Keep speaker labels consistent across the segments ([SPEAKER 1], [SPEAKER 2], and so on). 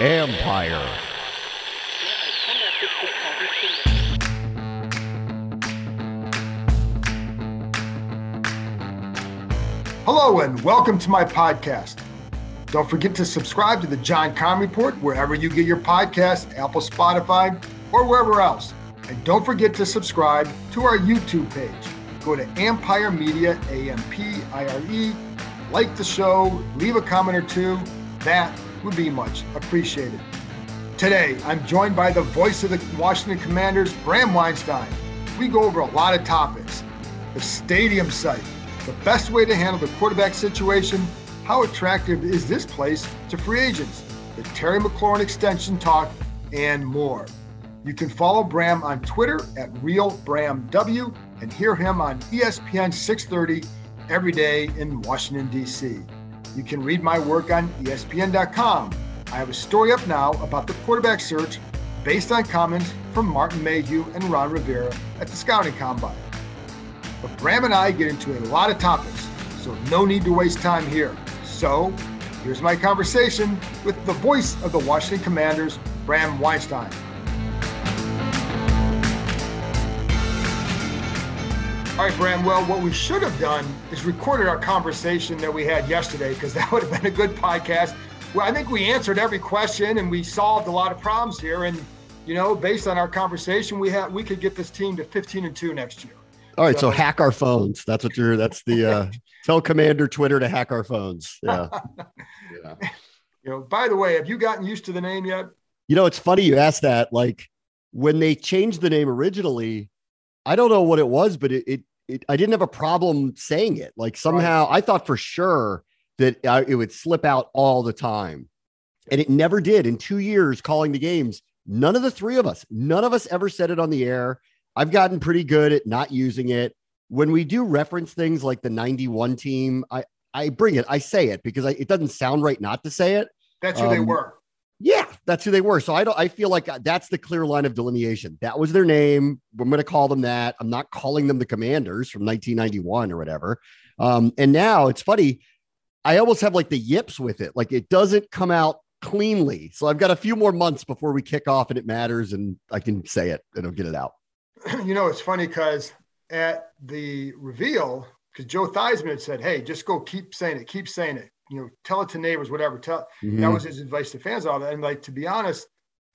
[SPEAKER 1] Empire.
[SPEAKER 2] Hello and welcome to my podcast. Don't forget to subscribe to the John Keim Report wherever you get your podcast, Apple, Spotify, or wherever else. And don't forget to subscribe to our YouTube page. Go to Empire Media, A M P I R E, like the show, leave a comment or two. That would be much appreciated. Today, I'm joined by the voice of the Washington Commanders, Bram Weinstein. We go over a lot of topics the stadium site, the best way to handle the quarterback situation, how attractive is this place to free agents, the Terry McLaurin extension talk, and more. You can follow Bram on Twitter at RealBramW and hear him on ESPN 630 every day in Washington, D.C. You can read my work on ESPN.com. I have a story up now about the quarterback search based on comments from Martin Mayhew and Ron Rivera at the Scouting Combine. But Bram and I get into a lot of topics, so no need to waste time here. So, here's my conversation with the voice of the Washington Commanders, Bram Weinstein. All right, Bram. Well, what we should have done is recorded our conversation that we had yesterday because that would have been a good podcast. Well, I think we answered every question and we solved a lot of problems here. And you know, based on our conversation, we had we could get this team to 15 and two next year.
[SPEAKER 1] All right, so, so hack our phones. That's what you're. That's the uh, tell Commander Twitter to hack our phones. Yeah.
[SPEAKER 2] yeah. You know, by the way, have you gotten used to the name yet?
[SPEAKER 1] You know, it's funny you asked that. Like when they changed the name originally, I don't know what it was, but it, it, it I didn't have a problem saying it. Like somehow right. I thought for sure that I, it would slip out all the time. And it never did. In two years calling the games, none of the three of us, none of us ever said it on the air. I've gotten pretty good at not using it. When we do reference things like the 91 team, I, I bring it, I say it because I, it doesn't sound right not to say it.
[SPEAKER 2] That's who um, they were.
[SPEAKER 1] Yeah, that's who they were. So I don't. I feel like that's the clear line of delineation. That was their name. I'm going to call them that. I'm not calling them the Commanders from 1991 or whatever. Um, and now it's funny. I almost have like the yips with it. Like it doesn't come out cleanly. So I've got a few more months before we kick off, and it matters, and I can say it and I'll get it out.
[SPEAKER 2] You know, it's funny because at the reveal, because Joe Theismann said, "Hey, just go keep saying it, keep saying it." You know, tell it to neighbors, whatever. Tell mm-hmm. that was his advice to fans, all that. And like to be honest,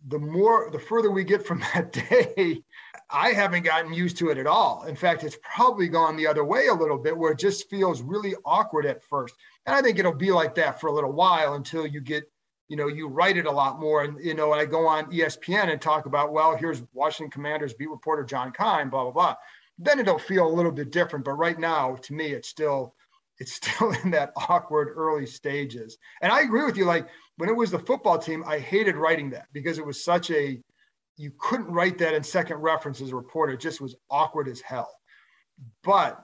[SPEAKER 2] the more the further we get from that day, I haven't gotten used to it at all. In fact, it's probably gone the other way a little bit where it just feels really awkward at first. And I think it'll be like that for a little while until you get, you know, you write it a lot more. And, you know, I go on ESPN and talk about, well, here's Washington Commanders beat reporter John Keim, blah, blah, blah. Then it'll feel a little bit different. But right now, to me, it's still it's still in that awkward early stages. And I agree with you. Like when it was the football team, I hated writing that because it was such a, you couldn't write that in second reference as a reporter. It just was awkward as hell. But,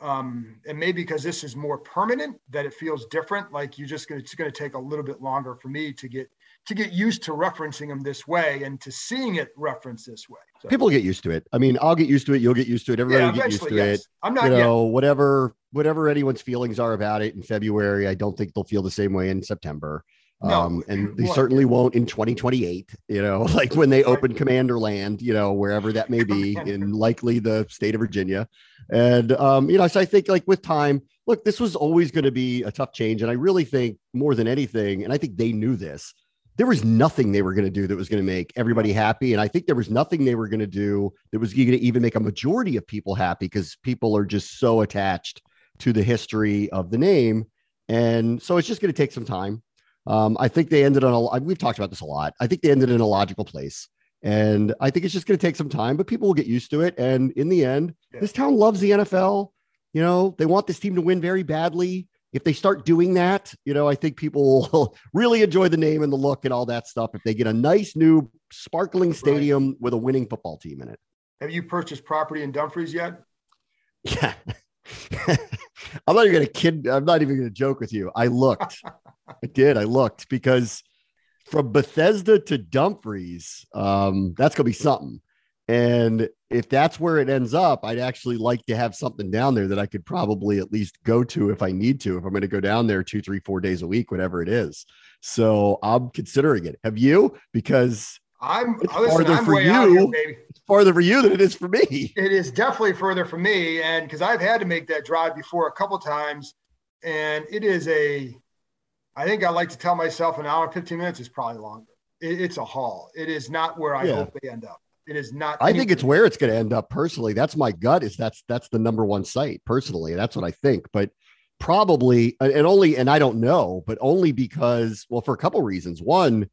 [SPEAKER 2] um, and maybe because this is more permanent, that it feels different. Like you're just going to, it's going to take a little bit longer for me to get to get used to referencing them this way and to seeing it referenced this way.
[SPEAKER 1] So, People get used to it. I mean, I'll get used to it. You'll get used to it. Everybody yeah, will get used to yes. it. I'm not, you know, yet. whatever, whatever anyone's feelings are about it in February. I don't think they'll feel the same way in September. No. Um, and they certainly won't in 2028, you know, like when they open Commander Land, you know, wherever that may be in likely the state of Virginia. And, um, you know, so I think like with time, look, this was always going to be a tough change. And I really think more than anything, and I think they knew this, there was nothing they were going to do that was going to make everybody happy. And I think there was nothing they were going to do that was going to even make a majority of people happy because people are just so attached to the history of the name. And so it's just going to take some time. Um, I think they ended on a, we've talked about this a lot. I think they ended in a logical place. And I think it's just going to take some time, but people will get used to it. And in the end, yeah. this town loves the NFL. You know, they want this team to win very badly if they start doing that, you know, I think people will really enjoy the name and the look and all that stuff. If they get a nice new sparkling stadium right. with a winning football team in it.
[SPEAKER 2] Have you purchased property in Dumfries yet?
[SPEAKER 1] Yeah. I'm not even gonna kid. I'm not even gonna joke with you. I looked. I did. I looked because from Bethesda to Dumfries, um, that's gonna be something. And if that's where it ends up, I'd actually like to have something down there that I could probably at least go to if I need to, if I'm going to go down there two, three, four days a week, whatever it is. So I'm considering it. Have you? Because
[SPEAKER 2] I'm it's listen, farther I'm for you. Here,
[SPEAKER 1] it's farther for you than it is for me.
[SPEAKER 2] It is definitely further for me, and because I've had to make that drive before a couple times, and it is a. I think I like to tell myself an hour and 15 minutes is probably longer. It, it's a haul. It is not where I yeah. hope they end up. It is not.
[SPEAKER 1] I think it's where it's going to end up. Personally, that's my gut. Is that's that's the number one site. Personally, that's what I think. But probably, and only, and I don't know, but only because, well, for a couple reasons. One,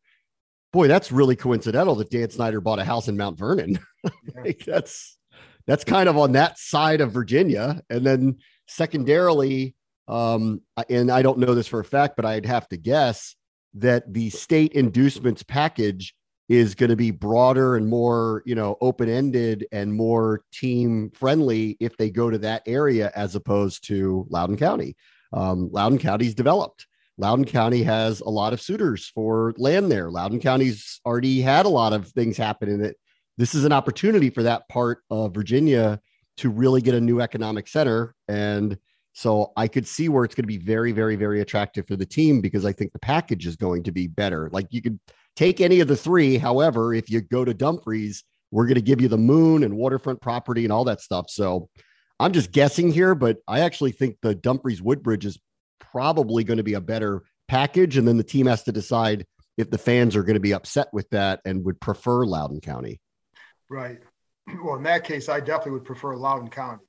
[SPEAKER 1] boy, that's really coincidental that Dan Snyder bought a house in Mount Vernon. Like that's that's kind of on that side of Virginia, and then secondarily, um, and I don't know this for a fact, but I'd have to guess that the state inducements package is going to be broader and more, you know, open ended and more team friendly if they go to that area as opposed to Loudoun County. Um, Loudoun County's developed. Loudoun County has a lot of suitors for land there. Loudoun County's already had a lot of things happen in it. This is an opportunity for that part of Virginia to really get a new economic center. And so I could see where it's going to be very, very, very attractive for the team because I think the package is going to be better. Like you could Take any of the three. However, if you go to Dumfries, we're going to give you the moon and waterfront property and all that stuff. So I'm just guessing here, but I actually think the Dumfries Woodbridge is probably going to be a better package. And then the team has to decide if the fans are going to be upset with that and would prefer Loudoun County.
[SPEAKER 2] Right. Well, in that case, I definitely would prefer Loudoun County.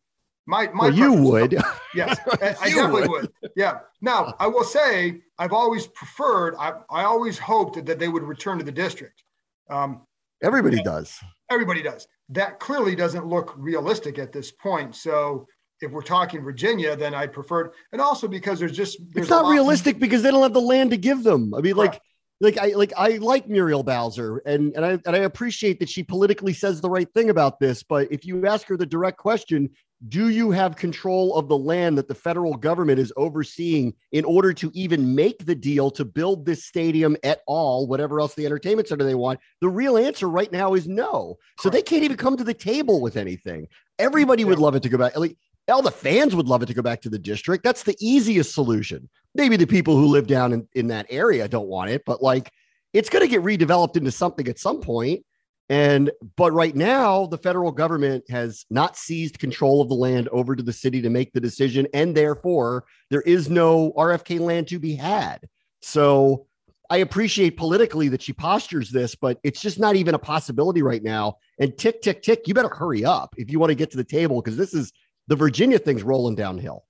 [SPEAKER 2] My, my
[SPEAKER 1] well, you would.
[SPEAKER 2] Yes, I, definitely would. would. Yeah. Now, I will say I've always preferred, I, I always hoped that they would return to the district. Um,
[SPEAKER 1] everybody does.
[SPEAKER 2] Everybody does. That clearly doesn't look realistic at this point. So if we're talking Virginia, then I preferred, and also because there's just there's
[SPEAKER 1] it's not realistic because they don't have the land to give them. I mean, like like I like I like Muriel Bowser and and I and I appreciate that she politically says the right thing about this. But if you ask her the direct question, do you have control of the land that the federal government is overseeing in order to even make the deal to build this stadium at all, whatever else the entertainment center they want? The real answer right now is no. So they can't even come to the table with anything. Everybody would love it to go back. Like all the fans would love it to go back to the district. That's the easiest solution. Maybe the people who live down in, in that area don't want it, but like it's going to get redeveloped into something at some point. And but right now, the federal government has not seized control of the land over to the city to make the decision, and therefore there is no RFK land to be had. So I appreciate politically that she postures this, but it's just not even a possibility right now. And tick, tick, tick, you better hurry up if you want to get to the table because this is the Virginia thing's rolling downhill.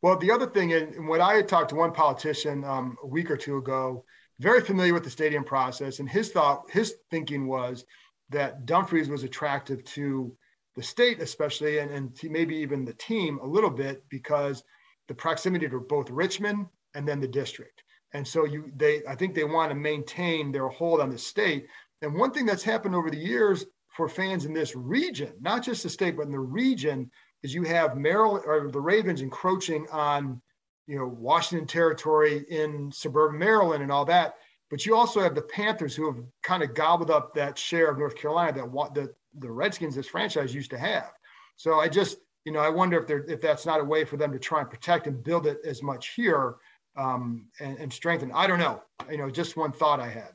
[SPEAKER 2] Well, the other thing, and when I had talked to one politician um, a week or two ago, very familiar with the stadium process, and his thought, his thinking was that Dumfries was attractive to the state, especially, and, and maybe even the team a little bit because the proximity to both Richmond and then the district. And so you, they, I think they want to maintain their hold on the state. And one thing that's happened over the years for fans in this region, not just the state, but in the region, is you have Maryland or the Ravens encroaching on, you know, Washington territory in suburban Maryland and all that. But you also have the Panthers who have kind of gobbled up that share of North Carolina that the the Redskins, this franchise, used to have. So I just, you know, I wonder if if that's not a way for them to try and protect and build it as much here um, and, and strengthen. I don't know. You know, just one thought I had.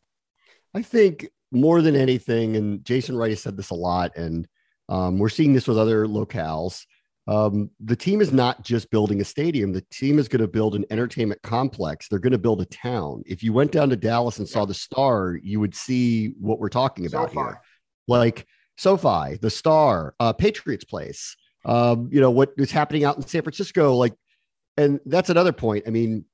[SPEAKER 1] I think more than anything, and Jason Wright has said this a lot, and um, we're seeing this with other locales um, the team is not just building a stadium. The team is going to build an entertainment complex. They're going to build a town. If you went down to Dallas and saw the Star, you would see what we're talking about SoFi. here, like SoFi, the Star, uh, Patriots Place. Um, you know what is happening out in San Francisco, like, and that's another point. I mean,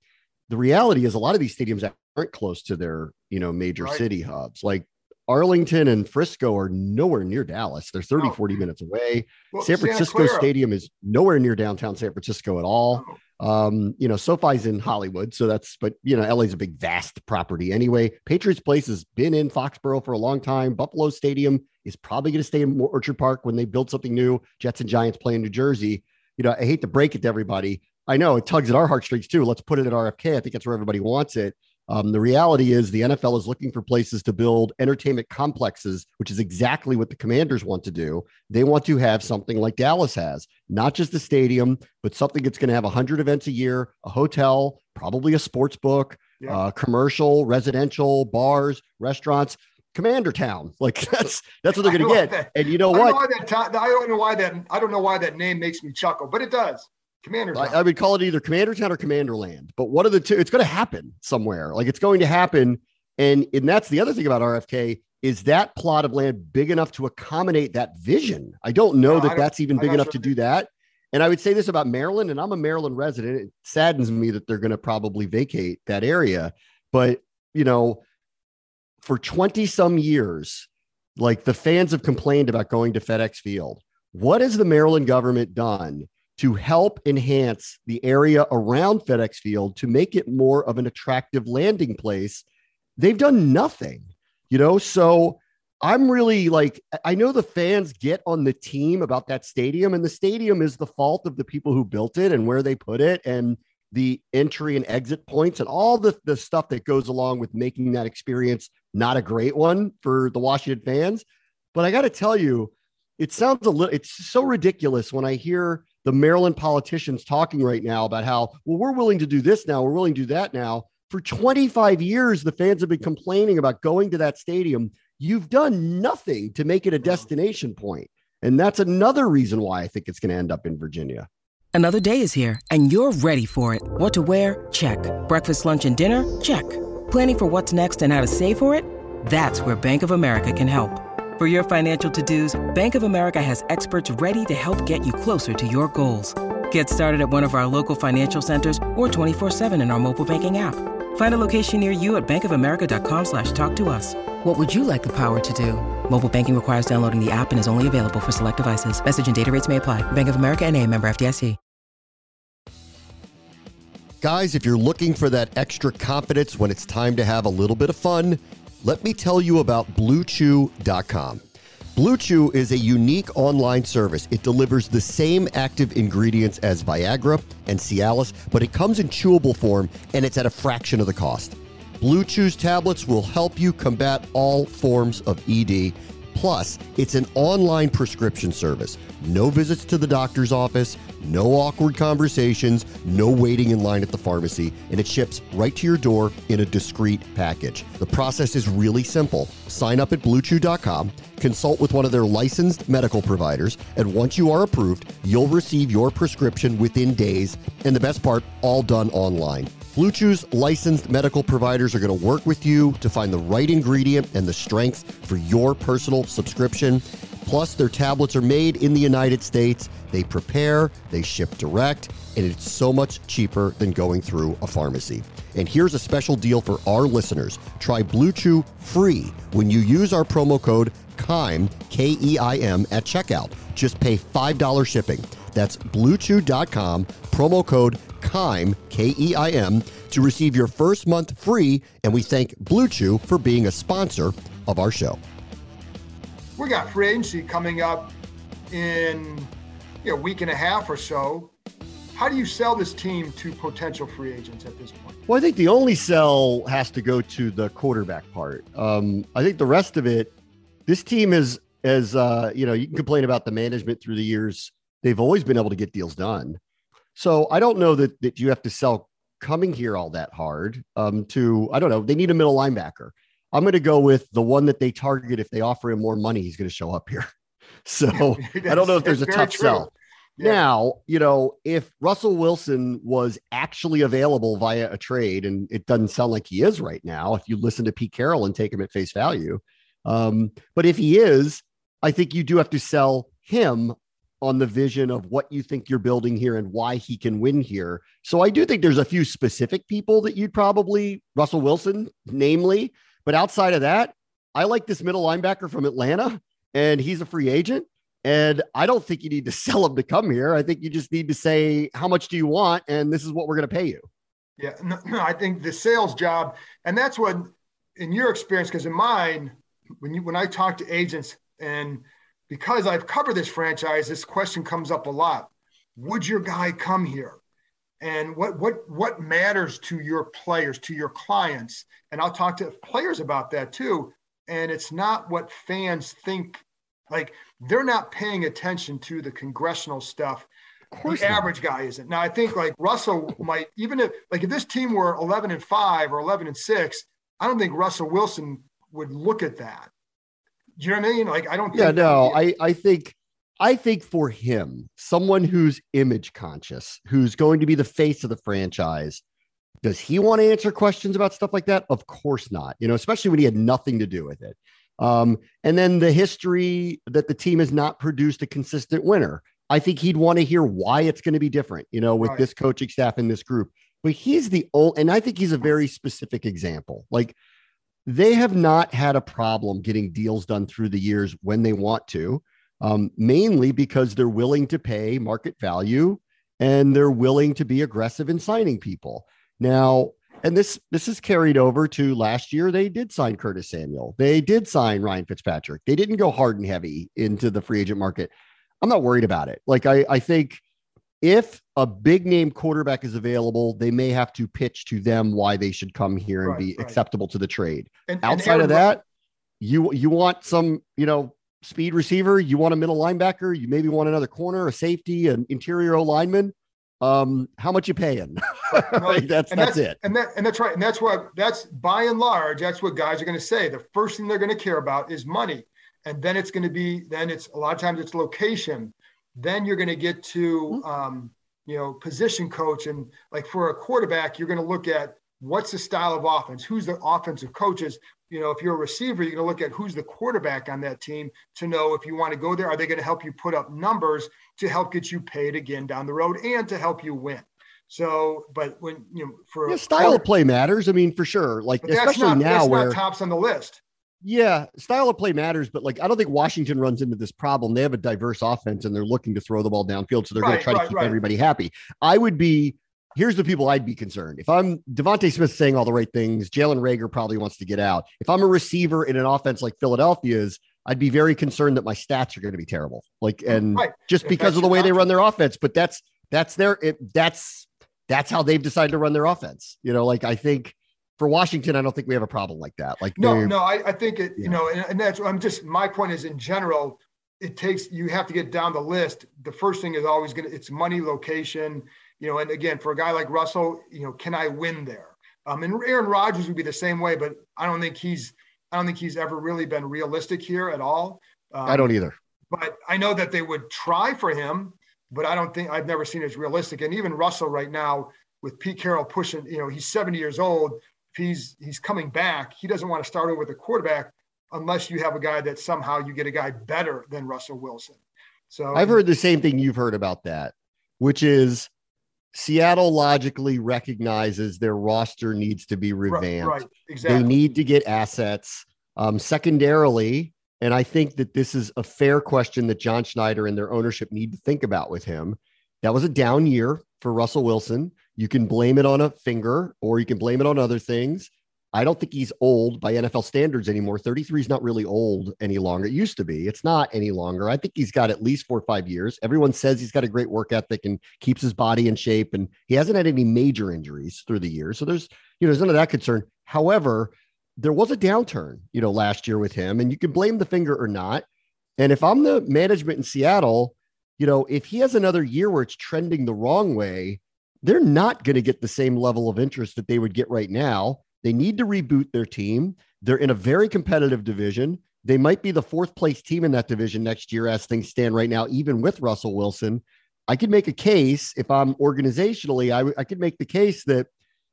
[SPEAKER 1] the reality is a lot of these stadiums aren't close to their you know major right. city hubs. Like Arlington and Frisco are nowhere near Dallas. They're 30, 40 minutes away. Well, San Francisco Stadium is nowhere near downtown San Francisco at all. Um, you know, SoFi's in Hollywood, so that's but you know, LA's a big vast property anyway. Patriots Place has been in Foxborough for a long time. Buffalo Stadium is probably going to stay in Orchard Park when they build something new. Jets and Giants play in New Jersey. You know, I hate to break it to everybody. I know it tugs at our heartstrings too. Let's put it at RFK. I think that's where everybody wants it. Um, the reality is the NFL is looking for places to build entertainment complexes, which is exactly what the commanders want to do. They want to have something like Dallas has, not just a stadium, but something that's going to have 100 events a year, a hotel, probably a sports book, yeah. uh, commercial, residential, bars, restaurants. Commander Town, like that's that's what they're going to get. That, and you know
[SPEAKER 2] I
[SPEAKER 1] what?
[SPEAKER 2] Know that, I don't know why that I don't know why that name makes me chuckle, but it does. Commander. I,
[SPEAKER 1] I, would call it either Commander Town or Commander Land, but one of the two, it's going to happen somewhere. Like it's going to happen, and and that's the other thing about RFK is that plot of land big enough to accommodate that vision. I don't know no, that don't, that's even big enough sure. to do that. And I would say this about Maryland, and I'm a Maryland resident. It saddens me that they're going to probably vacate that area, but you know, for 20 some years, like the fans have complained about going to FedEx Field. What has the Maryland government done to help enhance the area around FedEx Field to make it more of an attractive landing place. They've done nothing, you know. So I'm really like, I know the fans get on the team about that stadium, and the stadium is the fault of the people who built it and where they put it and the entry and exit points and all the, the stuff that goes along with making that experience not a great one for the Washington fans. But I got to tell you, it sounds a little, it's so ridiculous when I hear the Maryland politicians talking right now about how, well, we're willing to do this now, we're willing to do that now. For 25 years, the fans have been complaining about going to that stadium. You've done nothing to make it a destination point. And that's another reason why I think it's going to end up in Virginia.
[SPEAKER 3] Another day is here, and you're ready for it. What to wear? Check. Breakfast, lunch, and dinner? Check. Planning for what's next and how to save for it? That's where Bank of America can help. For your financial to-dos, Bank of America has experts ready to help get you closer to your goals. Get started at one of our local financial centers or 24-7 in our mobile banking app. Find a location near you at bankofamerica.com slash talk to us. What would you like the power to do? Mobile banking requires downloading the app and is only available for select devices. Message and data rates may apply. Bank of America and a member FDIC.
[SPEAKER 1] Guys, if you're looking for that extra confidence when it's time to have a little bit of fun, let me tell you about BlueChew.com. Blue Chew is a unique online service. It delivers the same active ingredients as Viagra and Cialis, but it comes in chewable form and it's at a fraction of the cost. Blue Chew's tablets will help you combat all forms of ED. Plus, it's an online prescription service. No visits to the doctor's office, no awkward conversations, no waiting in line at the pharmacy, and it ships right to your door in a discreet package. The process is really simple. Sign up at bluechew.com, consult with one of their licensed medical providers, and once you are approved, you'll receive your prescription within days, and the best part, all done online. Blue Chew's licensed medical providers are going to work with you to find the right ingredient and the strength for your personal subscription. Plus, their tablets are made in the United States. They prepare, they ship direct, and it's so much cheaper than going through a pharmacy. And here's a special deal for our listeners. Try Blue Chew free when you use our promo code KEIM, K E I M, at checkout. Just pay $5 shipping. That's bluechew.com, promo code KEIM, K E I M, to receive your first month free. And we thank Blue Chew for being a sponsor of our show
[SPEAKER 2] we got free agency coming up in you know, a week and a half or so. How do you sell this team to potential free agents at this point?
[SPEAKER 1] Well, I think the only sell has to go to the quarterback part. Um, I think the rest of it, this team is as uh, you know, you can complain about the management through the years. They've always been able to get deals done. So I don't know that that you have to sell coming here all that hard. Um, to I don't know, they need a middle linebacker. I'm going to go with the one that they target. If they offer him more money, he's going to show up here. So I don't know if there's a tough true. sell. Yeah. Now, you know, if Russell Wilson was actually available via a trade, and it doesn't sound like he is right now, if you listen to Pete Carroll and take him at face value. Um, but if he is, I think you do have to sell him on the vision of what you think you're building here and why he can win here. So I do think there's a few specific people that you'd probably, Russell Wilson, namely, but outside of that, I like this middle linebacker from Atlanta, and he's a free agent. And I don't think you need to sell him to come here. I think you just need to say, how much do you want? And this is what we're going to pay you.
[SPEAKER 2] Yeah, no, no, I think the sales job, and that's what, in your experience, because in mine, when you when I talk to agents, and because I've covered this franchise, this question comes up a lot. Would your guy come here? And what what what matters to your players, to your clients? And I'll talk to players about that too. And it's not what fans think. Like they're not paying attention to the congressional stuff the average guy isn't. Now I think like Russell might even if like if this team were 11 and 5 or 11 and 6, I don't think Russell Wilson would look at that. Do you know what I mean? Like I don't
[SPEAKER 1] Yeah, no, I I think I think for him, someone who's image conscious, who's going to be the face of the franchise, does he want to answer questions about stuff like that? Of course not. You know, especially when he had nothing to do with it. Um, and then the history that the team has not produced a consistent winner. I think he'd want to hear why it's going to be different, you know, with right. this coaching staff in this group. But he's the old, and I think he's a very specific example. Like they have not had a problem getting deals done through the years when they want to, um, mainly because they're willing to pay market value and they're willing to be aggressive in signing people. Now, and this this is carried over to last year. They did sign Curtis Samuel. They did sign Ryan Fitzpatrick. They didn't go hard and heavy into the free agent market. I'm not worried about it. Like I, I think if a big name quarterback is available, they may have to pitch to them why they should come here and right, be right. acceptable to the trade. And, Outside and of that, you you want some, you know, speed receiver, you want a middle linebacker, you maybe want another corner, a safety, an interior lineman. Um, how much you paying? like that's, that's,
[SPEAKER 2] that's
[SPEAKER 1] it.
[SPEAKER 2] And that and that's right. And that's what that's by and large, that's what guys are going to say. The first thing they're going to care about is money and then it's going to be then it's a lot of times it's location then you're going to get to mm-hmm. um, you know position coach and like for a quarterback you're going to look at what's the style of offense who's the offensive coaches you know if you're a receiver you're going to look at who's the quarterback on that team to know if you want to go there are they going to help you put up numbers to help get you paid again down the road and to help you win so, but when you know, for
[SPEAKER 1] yeah, style of play matters. I mean, for sure. Like especially not, now, where
[SPEAKER 2] tops on the list.
[SPEAKER 1] Yeah, style of play matters, but like I don't think Washington runs into this problem. They have a diverse offense and they're looking to throw the ball downfield, so they're right, going to try right, to keep right. everybody happy. I would be here's the people I'd be concerned. If I'm DeVonta Smith saying all the right things, Jalen Reagor probably wants to get out. If I'm a receiver in an offense like Philadelphia's, I'd be very concerned that my stats are going to be terrible. Like, and just because of the way they run their offense, but that's that's their it, that's that's how they've decided to run their offense. You know, like I think for Washington, I don't think we have a problem like that. Like
[SPEAKER 2] no, no, I, I think it, yeah. you know, and, and that's I'm just my point is in general, it takes you have to get down the list. The first thing is always gonna it's money, location, you know, and again for a guy like Russell, you know, can I win there? Um, and Aaron Rodgers would be the same way, but I don't think he's I don't think he's ever really been realistic here at all.
[SPEAKER 1] Um, I don't either.
[SPEAKER 2] But I know that they would try for him, but I don't think I've never seen it as realistic. And even Russell right now with Pete Carroll pushing, you know, he's 70 years old he's he's coming back, he doesn't want to start over with a quarterback unless you have a guy that somehow you get a guy better than Russell Wilson. So
[SPEAKER 1] I've heard the same thing you've heard about that, which is Seattle logically recognizes their roster needs to be revamped. Right, right, exactly. They need to get assets. Um, secondarily, and I think that this is a fair question that John Schneider and their ownership need to think about with him. That was a down year for Russell Wilson. You can blame it on a finger or you can blame it on other things. I don't think he's old by NFL standards anymore. 33 is not really old any longer. It used to be. It's not any longer. I think he's got at least four or five years. Everyone says he's got a great work ethic and keeps his body in shape, and he hasn't had any major injuries through the years. So there's, you know, there's none of that concern. However, there was a downturn, you know, last year with him, and you can blame the finger or not. And if I'm the management in Seattle, you know, if he has another year where it's trending the wrong way, they're not going to get the same level of interest that they would get right now. They need to reboot their team. They're in a very competitive division. They might be the fourth place team in that division next year as things stand right now, even with Russell Wilson. I could make a case if I'm organizationally, I, could make the case that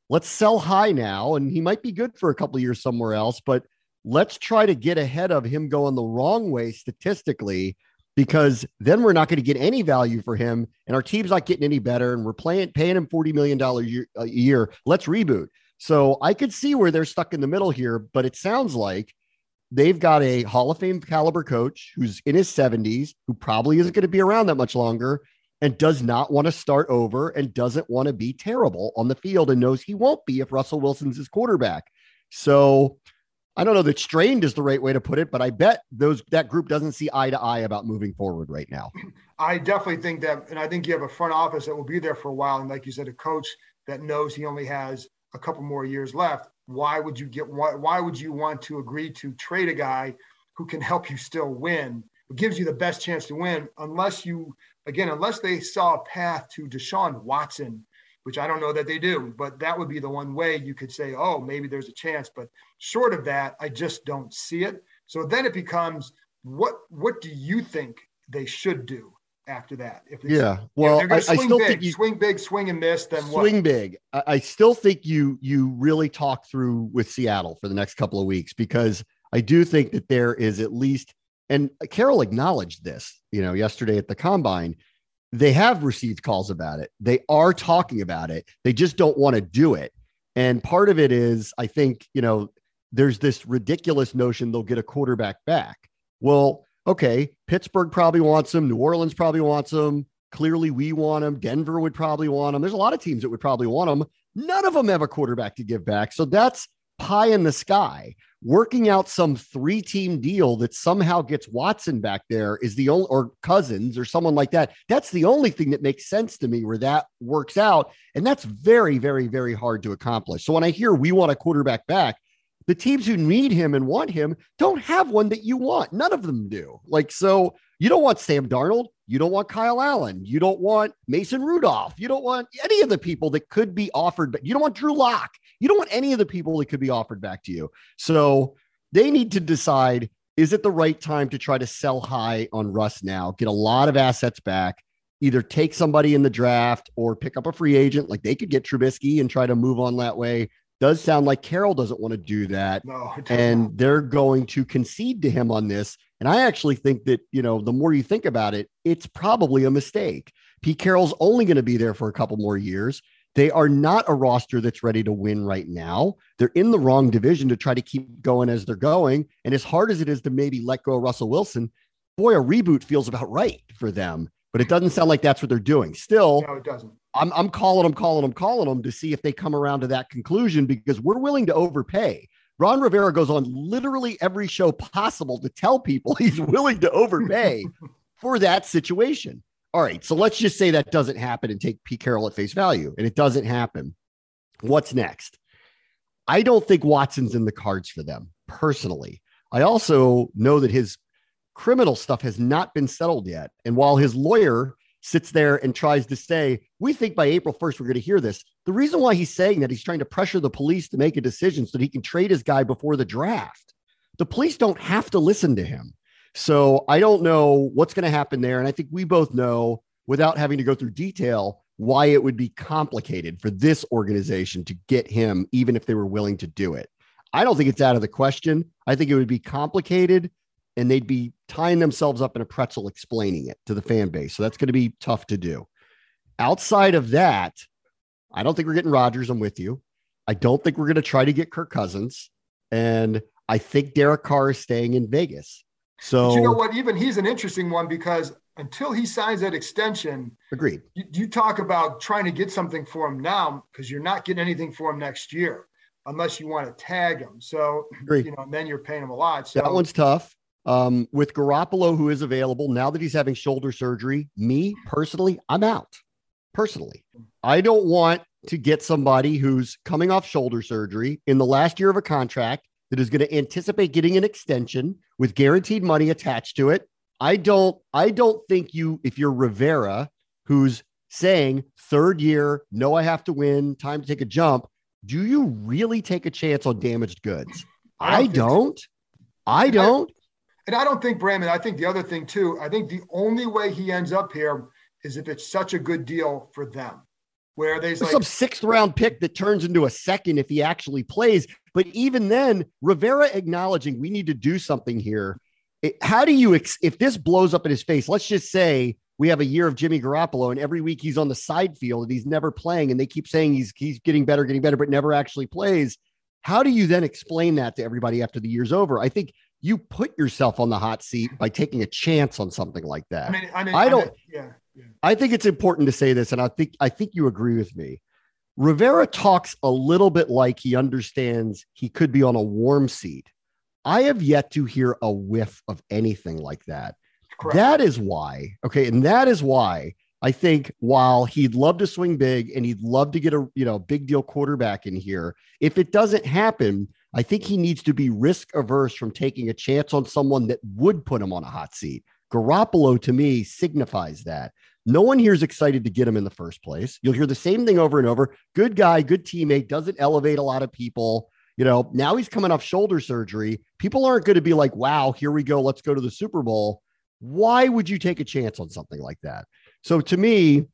[SPEAKER 1] let's sell high now, and he might be good for a couple years somewhere else, but let's try to get ahead of him going the wrong way statistically because then we're not going to get any value for him and our team's not getting any better and we're playing paying him 40 million dollars a year let's reboot so i could see where they're stuck in the middle here but it sounds like they've got a Hall of Fame caliber coach who's in his 70s, who probably isn't going to be around that much longer and does not want to start over and doesn't want to be terrible on the field and knows he won't be if Russell Wilson's his quarterback. So I don't know that strained is the right way to put it, but I bet those that group doesn't see eye to eye about moving forward right now.
[SPEAKER 2] I definitely think that, and I think you have a front office that will be there for a while, and like you said, a coach that knows he only has a couple more years left. Why would you get why, why would you want to agree to trade a guy who can help you still win? It gives you the best chance to win, unless you again, unless they saw a path to Deshaun Watson which I don't know that they do, but that would be the one way you could say, oh, maybe there's a chance. But short of that, I just don't see it. So then it becomes what what do you think they should do after that?
[SPEAKER 1] If yeah, well,
[SPEAKER 2] I, I, still big, think you swing big, swing and miss. Then
[SPEAKER 1] swing what? big. I, I still think you you really talk through with Seattle for the next couple of weeks because I do think that there is at least, and Carroll acknowledged this, you know, yesterday at the combine they have received calls about it. They are talking about it. They just don't want to do it. And part of it is, I think, you know, there's this ridiculous notion they'll get a quarterback back. Well, okay, Pittsburgh probably wants him. New Orleans probably wants him. Clearly, we want him. Denver would probably want him. There's a lot of teams that would probably want him. None of them have a quarterback to give back. So that's pie in the sky working out some three team deal that somehow gets Watson back there is the only, or Cousins or someone like that. That's the only thing that makes sense to me where that works out. And that's very, very, very hard to accomplish. So when I hear we want a quarterback back, the teams who need him and want him don't have one that you want. None of them do. Like, so you don't want Sam Darnold. You don't want Kyle Allen. You don't want Mason Rudolph. You don't want any of the people that could be offered, but you don't want Drew Lock. You don't want any of the people that could be offered back to you. So they need to decide is it the right time to try to sell high on Russ now, get a lot of assets back, either take somebody in the draft or pick up a free agent? Like they could get Trubisky and try to move on that way does sound like Carroll doesn't want to do that. No, and they're going to concede to him on this. And I actually think that, you know, the more you think about it, it's probably a mistake. Pete Carroll's only going to be there for a couple more years. They are not a roster that's ready to win right now. They're in the wrong division to try to keep going as they're going. And as hard as it is to maybe let go of Russell Wilson, boy, a reboot feels about right for them. But it doesn't sound like that's what they're doing. Still,
[SPEAKER 2] no, it doesn't.
[SPEAKER 1] I'm, I'm calling them, calling them, calling them to see if they come around to that conclusion because we're willing to overpay. Ron Rivera goes on literally every show possible to tell people he's willing to overpay for that situation. All right, so let's just say that doesn't happen and take Pete Carroll at face value, and it doesn't happen. What's next? I don't think Watson's in the cards for them personally. I also know that his criminal stuff has not been settled yet. And while his lawyer sits there and tries to say, we think by April 1st, we're going to hear this. The reason why he's saying that he's trying to pressure the police to make a decision so that he can trade his guy before the draft. The police don't have to listen to him. So I don't know what's going to happen there. And I think we both know without having to go through detail why it would be complicated for this organization to get him, even if they were willing to do it. I don't think it's out of the question. I think it would be complicated and they'd be tying themselves up in a pretzel explaining it to the fan base. So that's going to be tough to do. Outside of that, I don't think we're getting Rodgers. I'm with you. I don't think we're going to try to get Kirk Cousins. And I think Derek Carr is staying in Vegas. So
[SPEAKER 2] but you know what? Even he's an interesting one because until he signs that extension,
[SPEAKER 1] agreed.
[SPEAKER 2] You, you talk about trying to get something for him now because you're not getting anything for him next year unless you want to tag him. So agreed. you know, and then you're paying him a lot. So
[SPEAKER 1] that one's tough. Um, with Garoppolo, who is available now that he's having shoulder surgery, me personally, I'm out. Personally, I don't want to get somebody who's coming off shoulder surgery in the last year of a contract that is going to anticipate getting an extension with guaranteed money attached to it. I don't, I don't think you, if you're Rivera, who's saying third year, no, I have to win, time to take a jump. Do you really take a chance on damaged goods? I don't. I don't. So. I don't.
[SPEAKER 2] And I don't think Brandon, I think the other thing too, I think the only way he ends up here is if it's such a good deal for them. Where there's like,
[SPEAKER 1] some sixth round pick that turns into a second if he actually plays. But even then, Rivera acknowledging we need to do something here. It, how do you, ex- if this blows up in his face, let's just say we have a year of Jimmy Garoppolo and every week he's on the side field and he's never playing and they keep saying he's, he's getting better, getting better, but never actually plays. How do you then explain that to everybody after the year's over? I think you put yourself on the hot seat by taking a chance on something like that. I mean, I, mean, I don't. I mean, yeah, yeah. I think it's important to say this, and I think I think you agree with me. Rivera talks a little bit like he understands he could be on a warm seat. I have yet to hear a whiff of anything like that. Correct. That is why, okay, and that is why I think while he'd love to swing big and he'd love to get a you know big deal quarterback in here, if it doesn't happen, I think he needs to be risk averse from taking a chance on someone that would put him on a hot seat. Garoppolo to me signifies that. No one here is excited to get him in the first place. You'll hear the same thing over and over. Good guy, good teammate, doesn't elevate a lot of people. You know, now he's coming off shoulder surgery. People aren't going to be like, wow, here we go. Let's go to the Super Bowl. Why would you take a chance on something like that? So to me,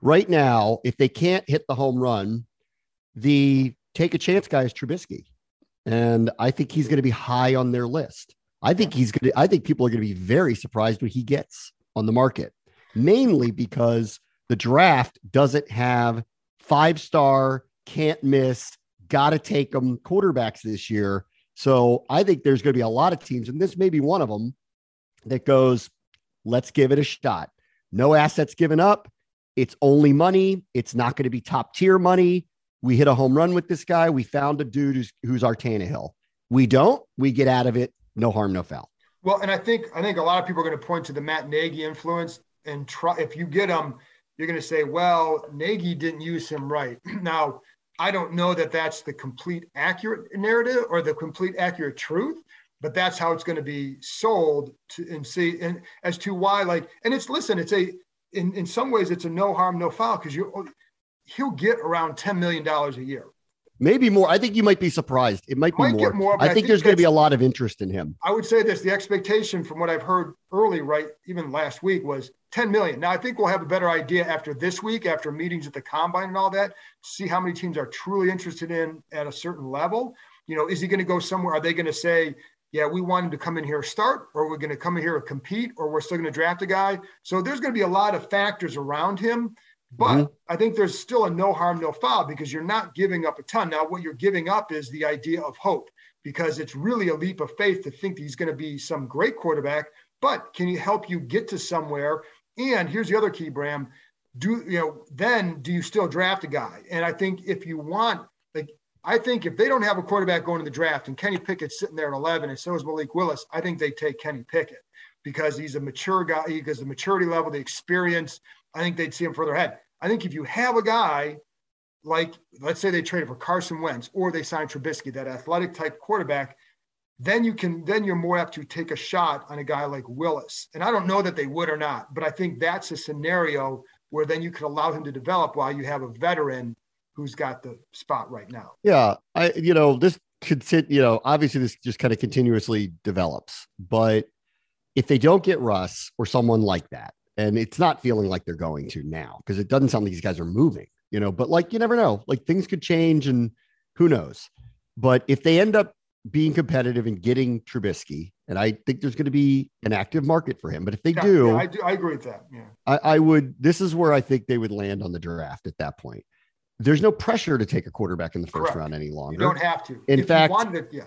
[SPEAKER 1] right now, if they can't hit the home run, the take a chance guy is Trubisky. And I think he's going to be high on their list. I think he's going to, I think people are going to be very surprised what he gets on the market, mainly because the draft doesn't have five star, can't miss, got to take them quarterbacks this year. So I think there's going to be a lot of teams, and this may be one of them that goes, let's give it a shot. No assets given up. It's only money. It's not going to be top tier money. We hit a home run with this guy. We found a dude who's, who's our Tannehill. We don't. We get out of it. No harm, no foul.
[SPEAKER 2] Well, and I think I think a lot of people are going to point to the Matt Nagy influence and try. If you get him, you're going to say, "Well, Nagy didn't use him right." now, I don't know that that's the complete accurate narrative or the complete accurate truth, but that's how it's going to be sold to and see and as to why like and it's listen it's a in, in some ways it's a no harm no foul because you he'll get around 10 million dollars a year.
[SPEAKER 1] Maybe more. I think you might be surprised. It might be might more, more I, I, think, think there's going to be a lot of interest in him.
[SPEAKER 2] I would say this the expectation from what i've heard early right even last week was 10 million. Now i think we'll have a better idea after this week after meetings at the combine and all that see how many teams are truly interested in at a certain level. You know is he going to go somewhere? Are they going to say yeah, we want him to come in here start, or we're going to come in here and compete, or we're still going to draft a guy. So there's going to be a lot of factors around him. But mm-hmm. I think there's still a no harm, no foul because you're not giving up a ton. Now, what you're giving up is the idea of hope because it's really a leap of faith to think that he's going to be some great quarterback. But can he help you get to somewhere? And here's the other key, Bram. Do you know then do you still draft a guy? And I think if you want like, I think if they don't have a quarterback going to the draft and Kenny Pickett's sitting there at 11 and so is Malik Willis, I think they take Kenny Pickett because he's a mature guy, because the maturity level, the experience, I think they'd see him further ahead. I think if you have a guy like, let's say they traded for Carson Wentz or they signed Trubisky, that athletic type quarterback, then you can, then you're more apt to take a shot on a guy like Willis. And I don't know that they would or not, but I think that's a scenario where then you could allow him to develop while you have a veteran who's got the spot right now.
[SPEAKER 1] Yeah, I you know this could sit. You know, obviously this just kind of continuously develops, but if they don't get Russ or someone like that, and it's not feeling like they're going to now because it doesn't sound like these guys are moving. You know, but like you never know. Like things could change, and who knows. But if they end up being competitive and getting Trubisky, and I think there's going to be an active market for him. But if they
[SPEAKER 2] yeah,
[SPEAKER 1] do,
[SPEAKER 2] yeah, I do, I agree with that. Yeah,
[SPEAKER 1] I, I, would. This is where I think they would land on the draft at that point there's no pressure to take a quarterback in the first Correct. round any longer.
[SPEAKER 2] You don't have to.
[SPEAKER 1] In if fact, yeah.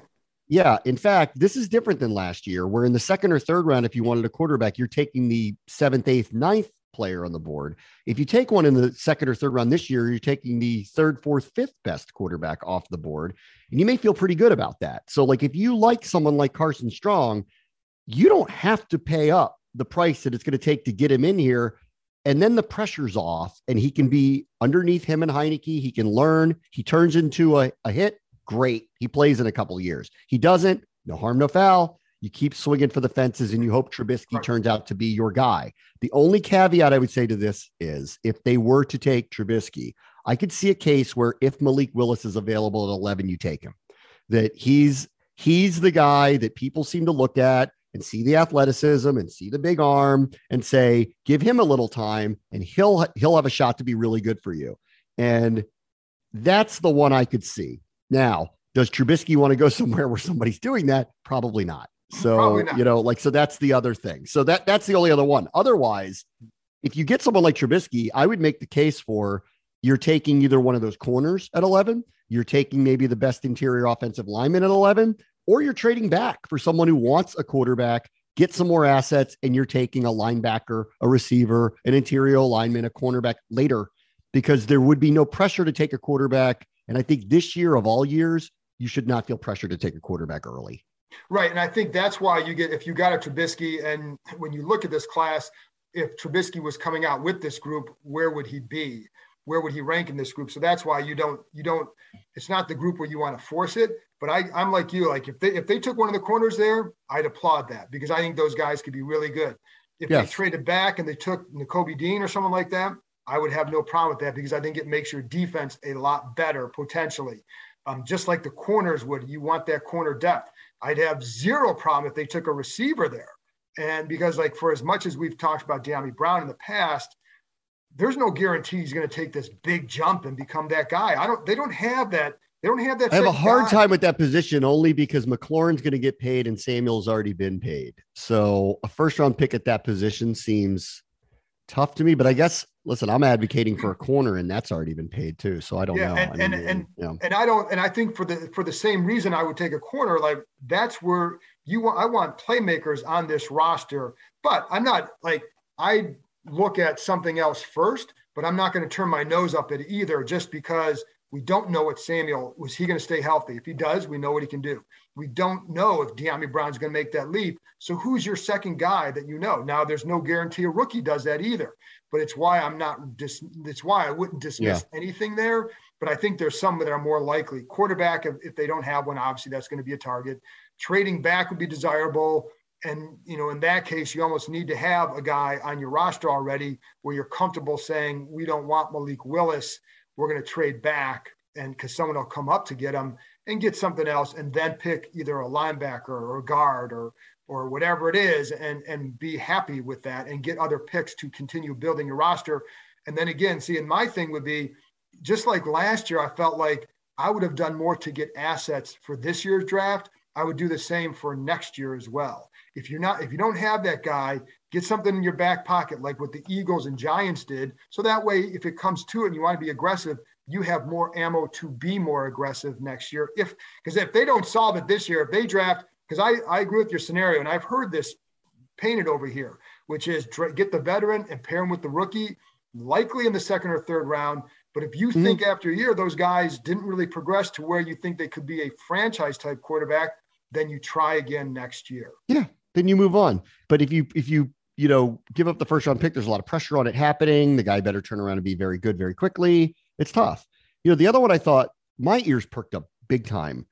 [SPEAKER 1] Yeah, in fact, this is different than last year, where in the second or third round, if you wanted a quarterback, you're taking the seventh, eighth, ninth player on the board. If you take one in the second or third round this year, you're taking the third, fourth, fifth best quarterback off the board. And you may feel pretty good about that. So, like, if you like someone like Carson Strong, you don't have to pay up the price that it's going to take to get him in here and then the pressure's off and he can be underneath him and Heinicke. He can learn. He turns into a, a hit. Great. He plays in a couple of years. He doesn't. No harm, no foul. You keep swinging for the fences and you hope Trubisky turns out to be your guy. The only caveat I would say to this is if they were to take Trubisky, I could see a case where if Malik Willis is available at 11, you take him. That he's he's the guy that people seem to look at and see the athleticism and see the big arm and say, give him a little time and he'll he'll have a shot to be really good for you. And that's the one I could see. Now, does Trubisky want to go somewhere where somebody's doing that? Probably not. Mm, so, Probably not. you know, like so that's the other thing. So that that's the only other one. Otherwise, if you get someone like Trubisky, I would make the case for you're taking either one of those corners at 11, you're taking maybe the best interior offensive lineman at 11, or you're trading back for someone who wants a quarterback, get some more assets, and you're taking a linebacker, a receiver, an interior lineman, a cornerback later because there would be no pressure to take a quarterback. And I think this year of all years, you should not feel pressure to take a quarterback early.
[SPEAKER 2] Right. And I think that's why you get, if you got a Trubisky, and when you look at this class, if Trubisky was coming out with this group, where would he be? Where would he rank in this group? So that's why you don't, you don't, it's not the group where you want to force it. But I, I'm like you, like if they if they took one of the corners there, I'd applaud that because I think those guys could be really good. If yes. they traded back and they took Nakobe Dean or someone like that, I would have no problem with that because I think it makes your defense a lot better potentially. Um, just like the corners would, you want that corner depth. I'd have zero problem if they took a receiver there. And because, like, for as much as we've talked about Dyami Brown in the past, there's no guarantee he's going to take this big jump and become that guy. I don't. They don't have that. They don't have that.
[SPEAKER 1] I have a hard guy. time with that position only because McLaurin's going to get paid and Samuel's already been paid. So a first round pick at that position seems tough to me. But I guess listen, I'm advocating for a corner, and that's already been paid too. So I don't yeah, know.
[SPEAKER 2] And
[SPEAKER 1] I
[SPEAKER 2] mean, and and, you know. and I don't. And I think for the for the same reason, I would take a corner. Like that's where you want. I want playmakers on this roster, but I'm not like I look at something else first. But I'm not going to turn my nose up at either just because we don't know what Samuel was. He going to stay healthy? If he does, we know what he can do. We don't know if Dyami Brown's going to make that leap. So who's your second guy that you know? Now there's no guarantee a rookie does that either. But it's why I'm not. Dis- it's why I wouldn't dismiss yeah. anything there. But I think there's some that are more likely. Quarterback, if, if they don't have one, obviously that's going to be a target. Trading back would be desirable. And you know, in that case, you almost need to have a guy on your roster already where you're comfortable saying we don't want Malik Willis we're going to trade back and because someone will come up to get him and get something else and then pick either a linebacker or a guard or or whatever it is and and be happy with that and get other picks to continue building your roster. And then again see and my thing would be just like last year i felt like i would have done more to get assets for this year's draft. I would do the same for next year as well. If you're not if you don't have that guy get something in your back pocket like what the eagles and giants did. So that way if it comes to it and you want to be aggressive you have more ammo to be more aggressive next year if because if they don't solve it this year if they draft because I, I agree with your scenario and i've heard this painted over here which is get the veteran and pair him with the rookie likely in the second or third round but if you mm-hmm. think after a year those guys didn't really progress to where you think they could be a franchise type quarterback then you try again next year
[SPEAKER 1] yeah then you move on. But if you if you you know give up the first round pick, there's a lot of pressure on it happening. The guy better turn around and be very good very quickly. It's tough. You know, the other one I thought my ears perked up big time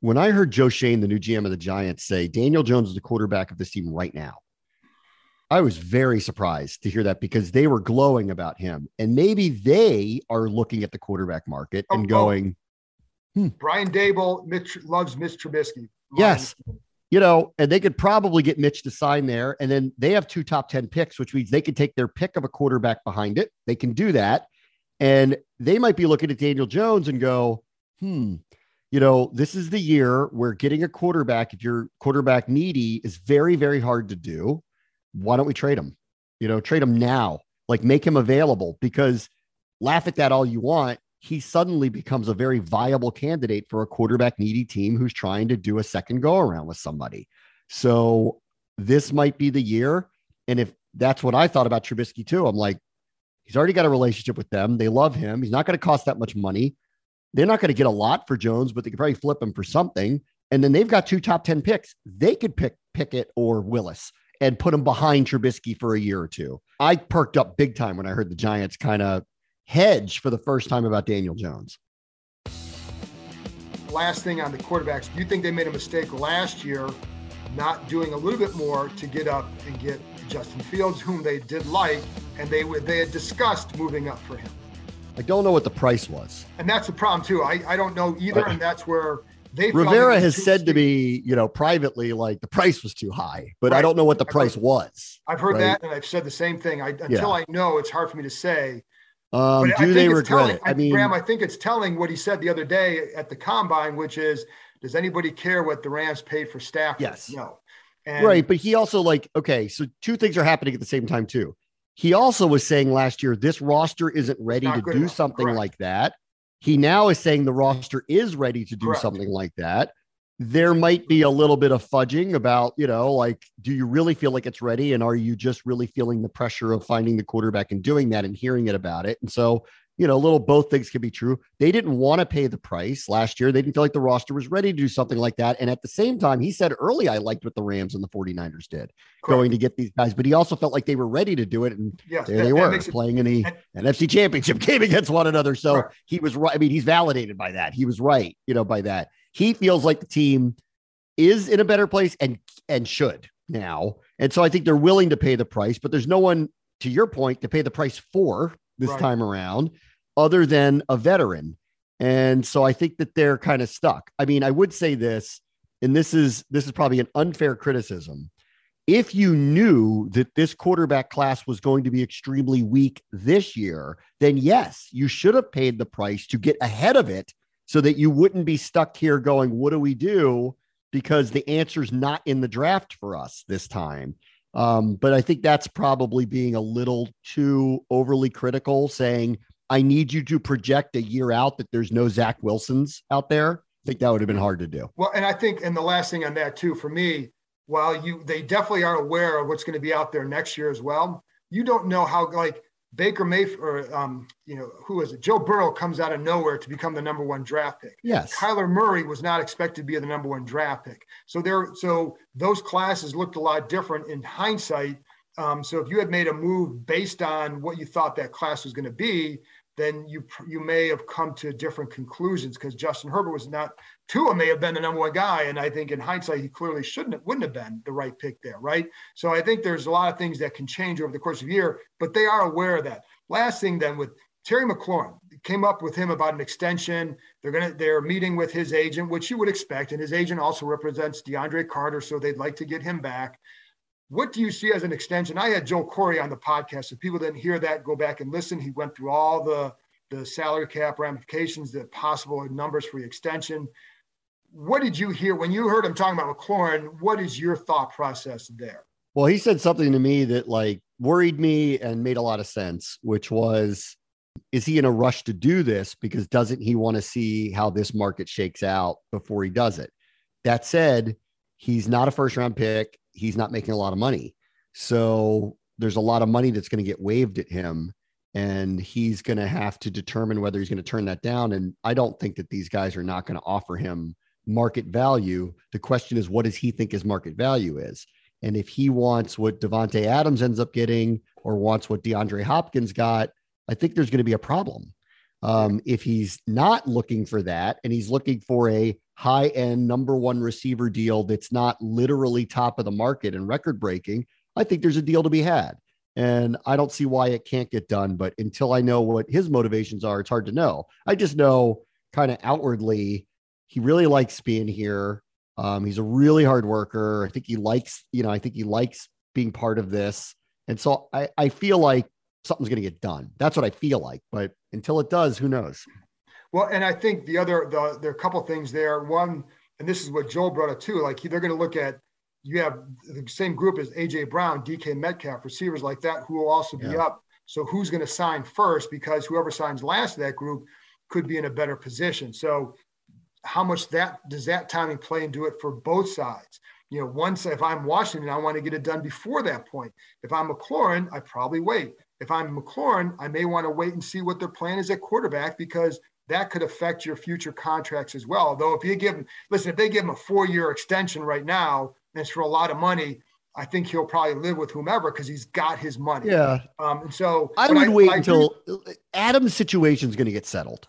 [SPEAKER 1] when I heard Joe Schoen, the new GM of the Giants, say Daniel Jones is the quarterback of this team right now. I was very surprised to hear that because they were glowing about him. And maybe they are looking at the quarterback market and oh, going,
[SPEAKER 2] oh. hmm. Brian Daboll Mitch, loves Mitch Trubisky.
[SPEAKER 1] Yes you know, and they could probably get Mitch to sign there. And then they have two top 10 picks, which means they could take their pick of a quarterback behind it. They can do that. And they might be looking at Daniel Jones and go, hmm, you know, this is the year where getting a quarterback, if you're quarterback needy, is very, very hard to do. Why don't we trade him? You know, trade him now, like make him available because laugh at that all you want he suddenly becomes a very viable candidate for a quarterback needy team who's trying to do a second go around with somebody. So this might be the year. And if that's what I thought about Trubisky too, I'm like, he's already got a relationship with them. They love him. He's not going to cost that much money. They're not going to get a lot for Jones, but they could probably flip him for something. And then they've got two top 10 picks. They could pick Pickett or Willis and put him behind Trubisky for a year or two. I perked up big time when I heard the Giants kind of hedge for the first time about Daniel Jones.
[SPEAKER 2] Last thing on the quarterbacks, do you think they made a mistake last year not doing a little bit more to get up and get Justin Fields, whom they did like, and they would they had discussed moving up for him?
[SPEAKER 1] I don't know what the price was.
[SPEAKER 2] And that's the problem too. I, I don't know either, and that's where they
[SPEAKER 1] Rivera has said steep. to me, you know, privately, like the price was too high, but right. I don't know what the I've price
[SPEAKER 2] heard,
[SPEAKER 1] was.
[SPEAKER 2] I've heard right? that, and I've said the same thing. I, until yeah. I know, it's hard for me to say.
[SPEAKER 1] Um, do they regret
[SPEAKER 2] telling,
[SPEAKER 1] it? I mean,
[SPEAKER 2] Graham, I think it's telling what he said the other day at the combine, which is, does anybody care what the Rams paid for Stafford?
[SPEAKER 1] Yes.
[SPEAKER 2] No.
[SPEAKER 1] And, right. But he also like, okay, so two things are happening at the same time too. He also was saying last year, this roster isn't ready to do enough. something Correct. like that. He now is saying the roster is ready to do Correct. something like that. there might be a little bit of fudging about, you know, like, do you really feel like it's ready? And are you just really feeling the pressure of finding the quarterback and doing that and hearing it about it? And so, you know, a little both things can be true. They didn't want to pay the price last year. They didn't feel like the roster was ready to do something like that. And at the same time, he said early, I liked what the Rams and the 49ers did Correct. going to get these guys, but he also felt like they were ready to do it. And yes, there that, they were playing in the NFC championship game against one another. So right. he was right. I mean, he's validated by that. He was right, you know, by that. He feels like the team is in a better place and and should now. And so I think they're willing to pay the price, but there's no one to your point to pay the price for this right. time around other than a veteran. And so I think that they're kind of stuck. I mean, I would say this, and this is this is probably an unfair criticism. If you knew that this quarterback class was going to be extremely weak this year, then yes, you should have paid the price to get ahead of it so that you wouldn't be stuck here going, what do we do? Because the answer's not in the draft for us this time. Um, but I think that's probably being a little too overly critical, saying, I need you to project a year out that there's no Zach Wilsons out there. I think that would have been hard to do.
[SPEAKER 2] Well, and I think, and the last thing on that too, for me, while you they definitely are aware of what's going to be out there next year as well, you don't know how like Baker Mayfield or um, you know, who is it? Joe Burrow comes out of nowhere to become the number one draft pick.
[SPEAKER 1] Yes.
[SPEAKER 2] Kyler Murray was not expected to be the number one draft pick. So there, so those classes looked a lot different in hindsight. Um, so if you had made a move based on what you thought that class was going to be, then you you may have come to different conclusions because Justin Herbert was not Tua may have been the number one guy, and I think in hindsight he clearly shouldn't have, wouldn't have been the right pick there, right? So I think there's a lot of things that can change over the course of the year, but they are aware of that. Last thing then with Terry McLaurin came up with him about an extension. They're gonna they're meeting with his agent, which you would expect, and his agent also represents DeAndre Carter, so they'd like to get him back. What do you see as an extension? I had Joel Corry on the podcast. If people didn't hear that, go back and listen. He went through all the the salary cap ramifications, the possible numbers for the extension. What did you hear when you heard him talking about McLaurin? What is your thought process there?
[SPEAKER 1] Well, he said something to me that like worried me and made a lot of sense, which was is he in a rush to do this because doesn't he want to see how this market shakes out before he does it? That said, he's not a first round pick he's not making a lot of money. So there's a lot of money that's going to get waived at him and he's going to have to determine whether he's going to turn that down and I don't think that these guys are not going to offer him market value. The question is what does he think his market value is? And if he wants what Davante Adams ends up getting or wants what DeAndre Hopkins got, I think there's going to be a problem. Um, if he's not looking for that and he's looking for a high end number one receiver deal that's not literally top of the market and record breaking, I think there's a deal to be had. And I don't see why it can't get done. But until I know what his motivations are, it's hard to know. I just know kind of outwardly, he really likes being here. Um, he's a really hard worker. I think he likes, you know, I think he likes being part of this. And so I, I feel like something's going to get done. That's what I feel like. But until it does, who knows?
[SPEAKER 2] Well, and I think the other the, there are a couple things there. One, and this is what Joel brought up too. Like they're going to look at you have the same group as AJ Brown, DK Metcalf, receivers like that who will also be yeah. up. So who's going to sign first? Because whoever signs last of that group could be in a better position. So how much that does that timing play into it for both sides? You know, once if I'm Washington, I want to get it done before that point. If I'm McLaurin, I probably wait. If I'm McLaurin, I may want to wait and see what their plan is at quarterback because that could affect your future contracts as well. Though if you give him, listen, if they give him a four-year extension right now, and it's for a lot of money, I think he'll probably live with whomever because he's got his money.
[SPEAKER 1] Yeah.
[SPEAKER 2] Um, and so
[SPEAKER 1] I would I, wait I until Adams' situation is going to get settled.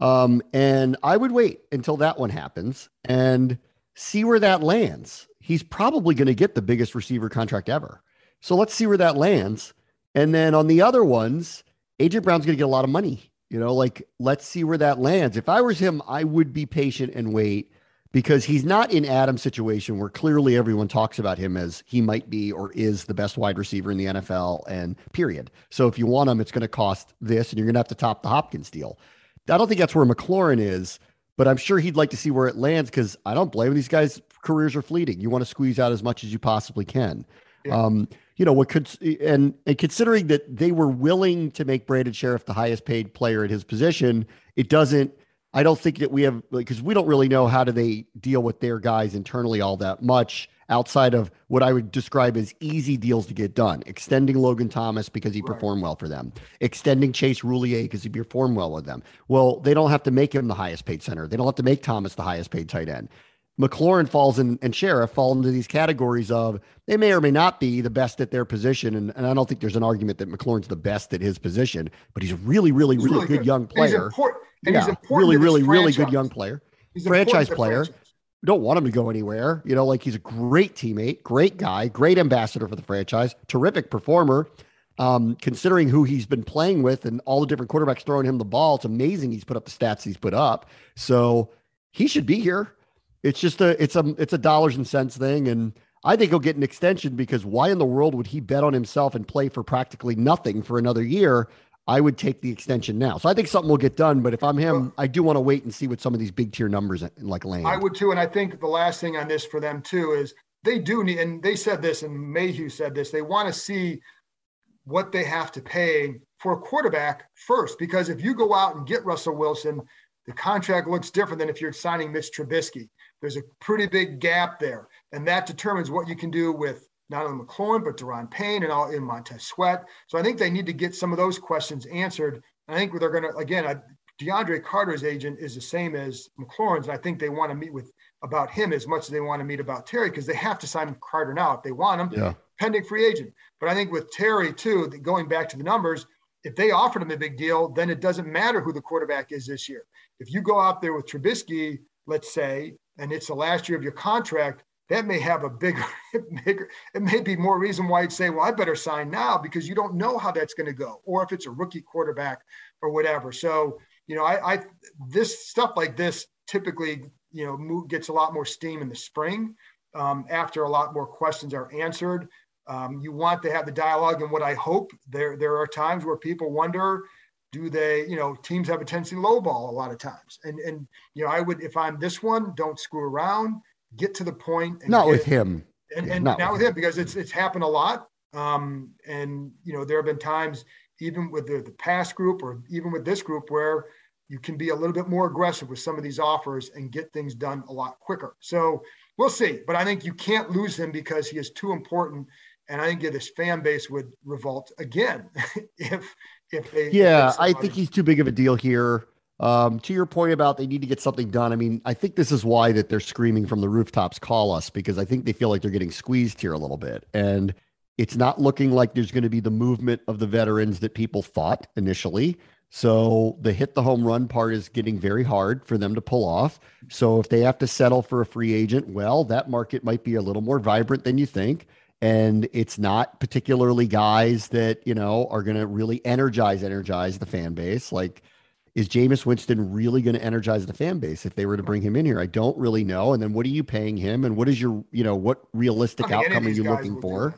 [SPEAKER 1] Um, and I would wait until that one happens and see where that lands. He's probably going to get the biggest receiver contract ever. So let's see where that lands. And then on the other ones, AJ Brown's going to get a lot of money you know, like let's see where that lands. If I was him, I would be patient and wait because he's not in Adams' situation where clearly everyone talks about him as he might be or is the best wide receiver in the NFL and period. So if you want him, it's going to cost this and you're going to have to top the Hopkins deal. I don't think that's where McLaurin is, but I'm sure he'd like to see where it lands because I don't blame these guys' careers are fleeting. You want to squeeze out as much as you possibly can. Yeah. Um, you know what could and and considering that they were willing to make Brandon Scherff the highest paid player at his position, it doesn't I don't think that we have because we don't really know how do they deal with their guys internally all that much outside of what I would describe as easy deals to get done. Extending Logan Thomas because he right. performed well for them. Extending Chase Roullier because he performed well with them. Well, they don't have to make him the highest paid center. They don't have to make Thomas the highest paid tight end. McLaurin falls in and Scherff fall into these categories of they may or may not be the best at their position. And, and I don't think there's an argument that McLaurin's the best at his position, but he's a really, really, really, really good, good, young player.
[SPEAKER 2] And yeah,
[SPEAKER 1] really, really, really good young player. He's franchise player. Franchise. Don't want him to go anywhere. You know, like he's a great teammate, great guy, great ambassador for the franchise, terrific performer. Um, considering who he's been playing with and all the different quarterbacks throwing him the ball, it's amazing he's put up the stats he's put up. So he should be here. It's just a it's a it's a dollars and cents thing, and I think he'll get an extension because why in the world would he bet on himself and play for practically nothing for another year I would take the extension now. So I think something will get done. But if I'm him, I do want to wait and see what some of these big tier numbers like land.
[SPEAKER 2] I would too. And I think the last thing on this for them too is they do need, and they said this, and Mayhew said this, they want to see what they have to pay for a quarterback first. Because if you go out and get Russell Wilson, the contract looks different than if you're signing Mitch Trubisky. There's a pretty big gap there. And that determines what you can do with not only McLaurin, but Daron Payne and all in Montez Sweat. So I think they need to get some of those questions answered. I think they're going to, again, I, DeAndre Carter's agent is the same as McLaurin's. And I think they want to meet with about him as much as they want to meet about Terry because they have to sign Carter now if they want him, yeah. pending free agent. But I think with Terry, too, going back to the numbers, if they offered him a big deal, then it doesn't matter who the quarterback is this year. If you go out there with Trubisky, let's say, and it's the last year of your contract, that may have a bigger, bigger, it may be more reason why you'd say, well, I better sign now because you don't know how that's going to go, or if it's a rookie quarterback or whatever. So, you know, I, I this stuff like this typically, you know, gets a lot more steam in the spring um, after a lot more questions are answered. Um, you want to have the dialogue, and what I hope there there are times where people wonder, do they, you know, teams have a tendency to lowball a lot of times, and and you know, I would if I'm this one, don't screw around get to the point.
[SPEAKER 1] not
[SPEAKER 2] get,
[SPEAKER 1] with him.
[SPEAKER 2] And, and not, not with him. him because it's it's happened a lot. Um, and you know there have been times even with the, the past group or even with this group where you can be a little bit more aggressive with some of these offers and get things done a lot quicker. So we'll see. But I think you can't lose him because he is too important. And I think this fan base would revolt again if if they.
[SPEAKER 1] Yeah, if I think he's too big of a deal here. Um, to your point about they need to get something done, I mean, I think this is why that they're screaming from the rooftops, call us, because I think they feel like they're getting squeezed here a little bit. And it's not looking like there's going to be the movement of the veterans that people thought initially. So the hit the home run part is getting very hard for them to pull off. So if they have to settle for a free agent, well, that market might be a little more vibrant than you think. And it's not particularly guys that, you know, are going to really energize, energize the fan base. Like is Jameis Winston really going to energize the fan base if they were to bring him in here? I don't really know. And then what are you paying him? And what is your, you know, what realistic outcome are you looking for?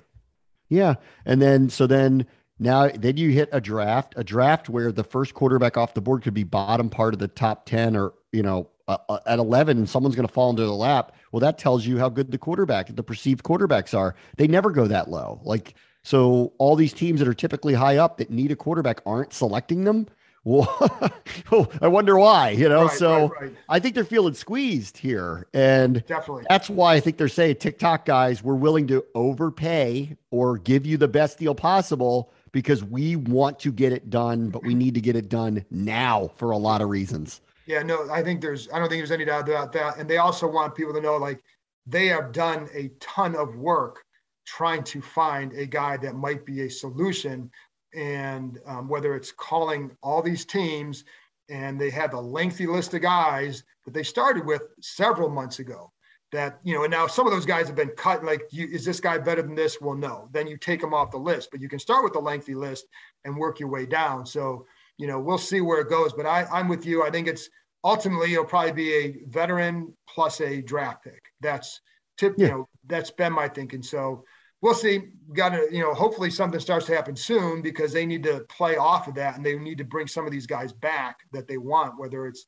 [SPEAKER 1] Yeah. And then, so then now, then you hit a draft, a draft where the first quarterback off the board could be bottom part of the top 10 or, you know, uh, uh, at 11 and someone's going to fall into the lap. Well, that tells you how good the quarterback, the perceived quarterbacks are. They never go that low. Like, so all these teams that are typically high up that need a quarterback aren't selecting them well, I wonder why, you know. Right, so right, right. I think they're feeling squeezed here. And
[SPEAKER 2] definitely
[SPEAKER 1] that's why I think they're saying TikTok guys, we're willing to overpay or give you the best deal possible because we want to get it done, but we need to get it done now for a lot of reasons.
[SPEAKER 2] Yeah, no, I think there's I don't think there's any doubt about that. And they also want people to know like they have done a ton of work trying to find a guy that might be a solution. And um, whether it's calling all these teams and they have a lengthy list of guys that they started with several months ago that you know and now some of those guys have been cut like you, is this guy better than this? Well no. Then you take them off the list but you can start with a lengthy list and work your way down. So you know we'll see where it goes but I, i'm with you i think it's ultimately it'll probably be a veteran plus a draft pick that's tip yeah. you know that's been my thinking so we'll see. Got to, you know, hopefully something starts to happen soon because they need to play off of that and they need to bring some of these guys back that they want, whether it's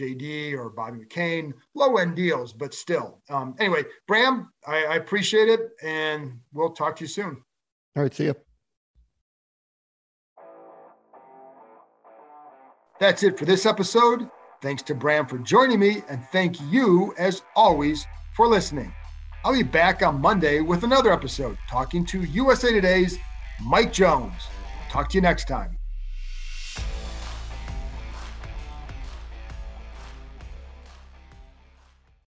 [SPEAKER 2] JD or Bobby McCain, low end deals, but still. Um, anyway, Bram, I, I appreciate it and we'll talk to you soon.
[SPEAKER 1] All right. See you.
[SPEAKER 2] That's it for this episode. Thanks to Bram for joining me, and thank you, as always, for listening. I'll be back on Monday with another episode talking to USA Today's Mike Jones. Talk to you next time.